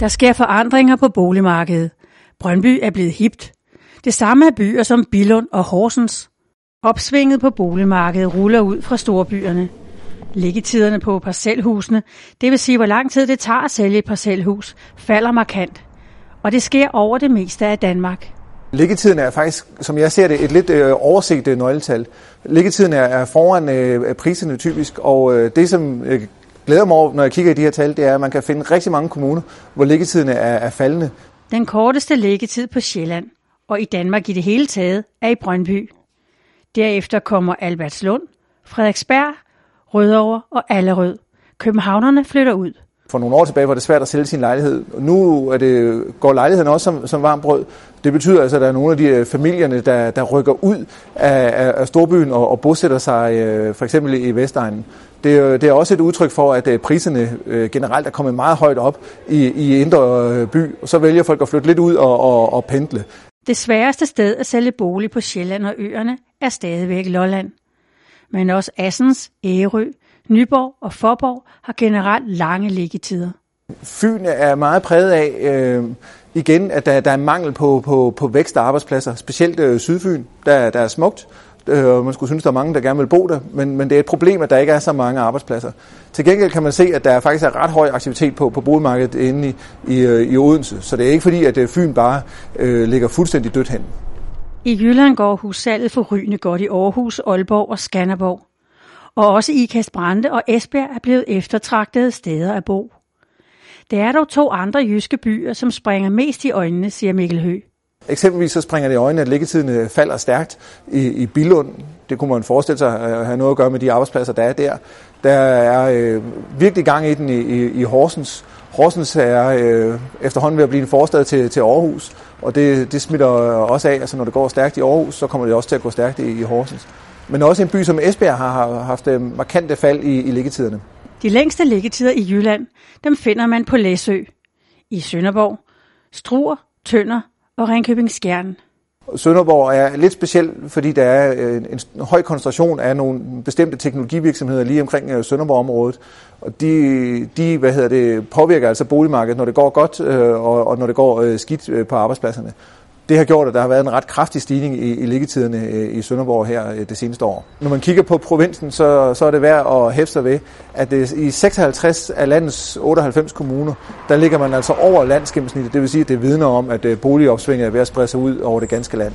Der sker forandringer på boligmarkedet. Brøndby er blevet hipt. Det samme er byer som Billund og Horsens. Opsvinget på boligmarkedet ruller ud fra storbyerne. Liggetiderne på parcelhusene, det vil sige hvor lang tid det tager at sælge et parcelhus, falder markant. Og det sker over det meste af Danmark. Liggetiden er faktisk, som jeg ser det, et lidt øh, overset øh, nøgletal. Liggetiden er, er foran øh, priserne typisk, og øh, det som øh, glæder mig over, når jeg kigger i de her tal, det er, at man kan finde rigtig mange kommuner, hvor liggetiden er, er faldende. Den korteste liggetid på Sjælland, og i Danmark i det hele taget, er i Brøndby. Derefter kommer Albertslund, Frederiksberg, Rødovre og Allerød. Københavnerne flytter ud. For nogle år tilbage var det svært at sælge sin lejlighed. Nu er det, går lejligheden også som, som varmt brød. Det betyder altså, at der er nogle af de øh, familierne, der, der rykker ud af, af storbyen og, og bosætter sig øh, for eksempel i Vestegnen. Det, øh, det er også et udtryk for, at øh, priserne øh, generelt er kommet meget højt op i, i indre by, og så vælger folk at flytte lidt ud og, og, og pendle. Det sværeste sted at sælge bolig på Sjælland og øerne er stadigvæk Lolland. Men også Assens, Ærø, Nyborg og Forborg har generelt lange liggetider. Fyn er meget præget af, øh, igen, at der, der er mangel på, på, på vækst og arbejdspladser, specielt øh, Sydfyn, der, der er smukt. Øh, man skulle synes, der er mange, der gerne vil bo der, men, men det er et problem, at der ikke er så mange arbejdspladser. Til gengæld kan man se, at der faktisk er ret høj aktivitet på, på boligmarkedet inde i, i, øh, i Odense, så det er ikke fordi, at øh, Fyn bare øh, ligger fuldstændig dødt hen. I Jylland går hussalget for rygende godt i Aarhus, Aalborg og Skanderborg. Og også Ikast Brande og Esbjerg er blevet eftertragtede steder at bo. Der er dog to andre jyske byer, som springer mest i øjnene, siger Mikkel Hø. Eksempelvis så springer det i øjnene, at liggetiden øh, falder stærkt i, i Bilund. Det kunne man forestille sig øh, at have noget at gøre med de arbejdspladser, der er der. Der er øh, virkelig gang i den i, i, i Horsens. Horsens er øh, efterhånden ved at blive en forstad til, til Aarhus, og det, det smitter også af. Altså når det går stærkt i Aarhus, så kommer det også til at gå stærkt i, i Horsens. Men også en by som Esbjerg har haft øh, markante fald i, i liggetiderne. De længste liggetider i Jylland, dem finder man på Læsø, i Sønderborg, Struer, Tønder og Ringkøbing Skjern. Sønderborg er lidt speciel, fordi der er øh, en, en høj koncentration af nogle bestemte teknologivirksomheder lige omkring øh, Sønderborg-området. Og de, de hvad hedder det, påvirker altså boligmarkedet, når det går godt og, og når det går skidt på arbejdspladserne det har gjort, at der har været en ret kraftig stigning i, i liggetiderne øh, i Sønderborg her øh, det seneste år. Når man kigger på provinsen, så, så er det værd at hæfte sig ved, at det, i 56 af landets 98 kommuner, der ligger man altså over landsgennemsnittet. Det vil sige, at det vidner om, at øh, boligopsvinget er ved at sprede sig ud over det ganske land.